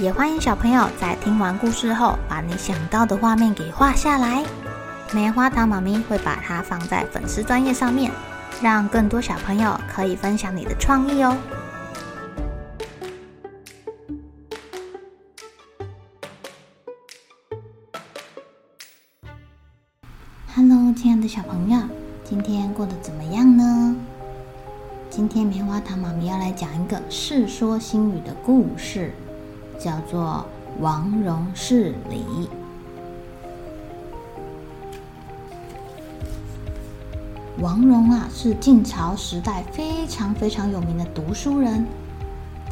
也欢迎小朋友在听完故事后，把你想到的画面给画下来。棉花糖妈咪会把它放在粉丝专页上面，让更多小朋友可以分享你的创意哦。Hello，亲爱的小朋友，今天过得怎么样呢？今天棉花糖妈咪要来讲一个《世说新语》的故事。叫做王戎事礼。王戎啊，是晋朝时代非常非常有名的读书人。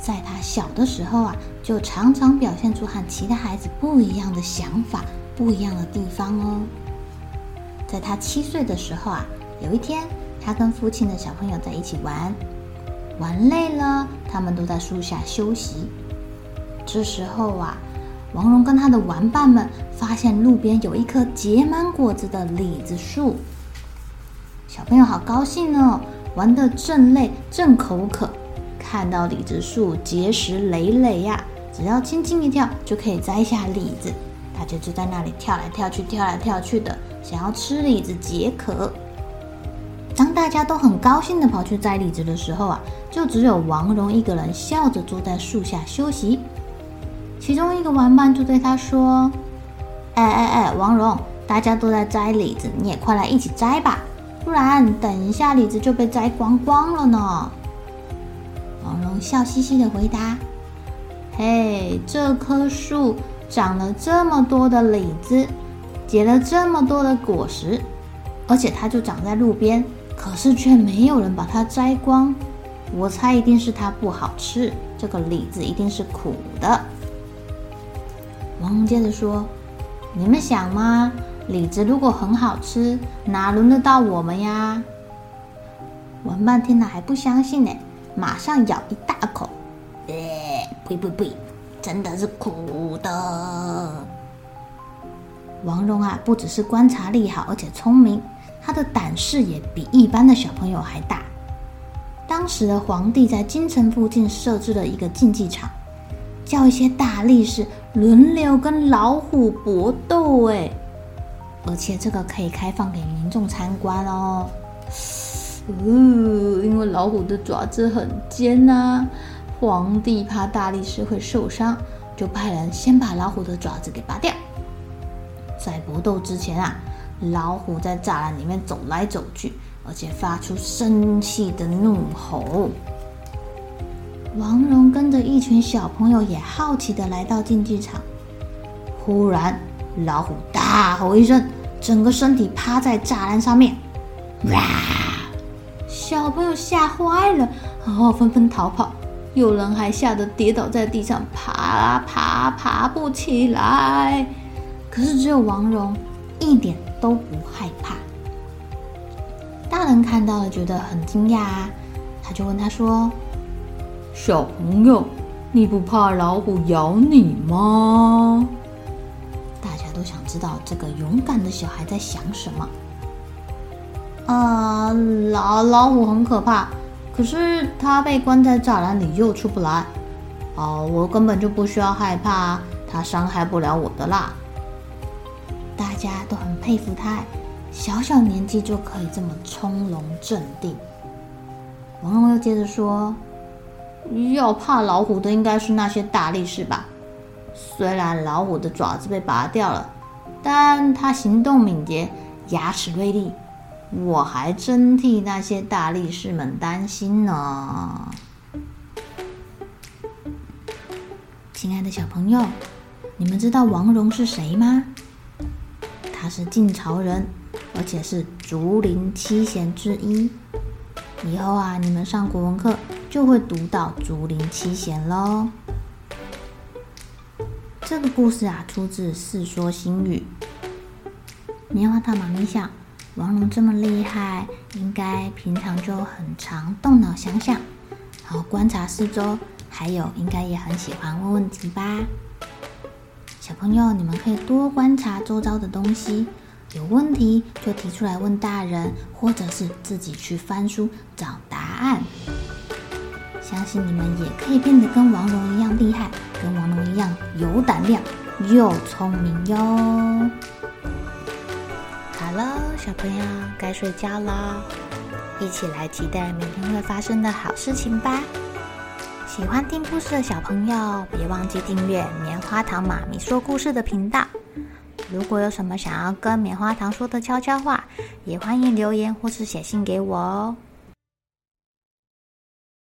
在他小的时候啊，就常常表现出和其他孩子不一样的想法、不一样的地方哦。在他七岁的时候啊，有一天，他跟父亲的小朋友在一起玩，玩累了，他们都在树下休息。这时候啊，王戎跟他的玩伴们发现路边有一棵结满果子的李子树。小朋友好高兴哦，玩得正累正口渴，看到李子树结实累累呀，只要轻轻一跳就可以摘下李子。大家就在那里跳来跳去，跳来跳去的，想要吃李子解渴。当大家都很高兴地跑去摘李子的时候啊，就只有王戎一个人笑着坐在树下休息。其中一个玩伴就对他说：“哎哎哎，王戎，大家都在摘李子，你也快来一起摘吧，不然等一下李子就被摘光光了呢。”王戎笑嘻嘻地回答：“嘿，这棵树长了这么多的李子，结了这么多的果实，而且它就长在路边，可是却没有人把它摘光。我猜一定是它不好吃，这个李子一定是苦的。”王戎接着说：“你们想吗？李子如果很好吃，哪轮得到我们呀？”玩伴听了还不相信呢，马上咬一大口，呃，呸呸呸，真的是苦的。王戎啊，不只是观察力好，而且聪明，他的胆识也比一般的小朋友还大。当时的皇帝在京城附近设置了一个竞技场。叫一些大力士轮流跟老虎搏斗，哎，而且这个可以开放给民众参观哦。呃，因为老虎的爪子很尖呐，皇帝怕大力士会受伤，就派人先把老虎的爪子给拔掉。在搏斗之前啊，老虎在栅栏里面走来走去，而且发出生气的怒吼。王蓉跟着一群小朋友也好奇地来到竞技场。忽然，老虎大吼一声，整个身体趴在栅栏上面，哇！小朋友吓坏了，然后纷纷逃跑，有人还吓得跌倒在地上，爬啊爬，爬不起来。可是只有王蓉一点都不害怕。大人看到了，觉得很惊讶啊，他就问他说。小朋友，你不怕老虎咬你吗？大家都想知道这个勇敢的小孩在想什么。啊、老老虎很可怕，可是它被关在栅栏里又出不来。哦，我根本就不需要害怕，它伤害不了我的啦。大家都很佩服他，小小年纪就可以这么从容镇定。王龙又接着说。要怕老虎的应该是那些大力士吧？虽然老虎的爪子被拔掉了，但它行动敏捷，牙齿锐利，我还真替那些大力士们担心呢。亲爱的小朋友，你们知道王戎是谁吗？他是晋朝人，而且是竹林七贤之一。以后啊，你们上国文课就会读到竹林七贤喽。这个故事啊，出自《世说新语》。棉花糖妈咪想，王龙这么厉害，应该平常就很常动脑想想，然后观察四周，还有应该也很喜欢问问题吧。小朋友，你们可以多观察周遭的东西，有问题就提出来问大人，或者是自己去翻书找答案。相信你们也可以变得跟王龙一样厉害，跟王龙一样有胆量又聪明哟。好了，小朋友该睡觉了，一起来期待明天会发生的好事情吧。喜欢听故事的小朋友，别忘记订阅棉花糖妈咪说故事的频道。如果有什么想要跟棉花糖说的悄悄话，也欢迎留言或是写信给我哦。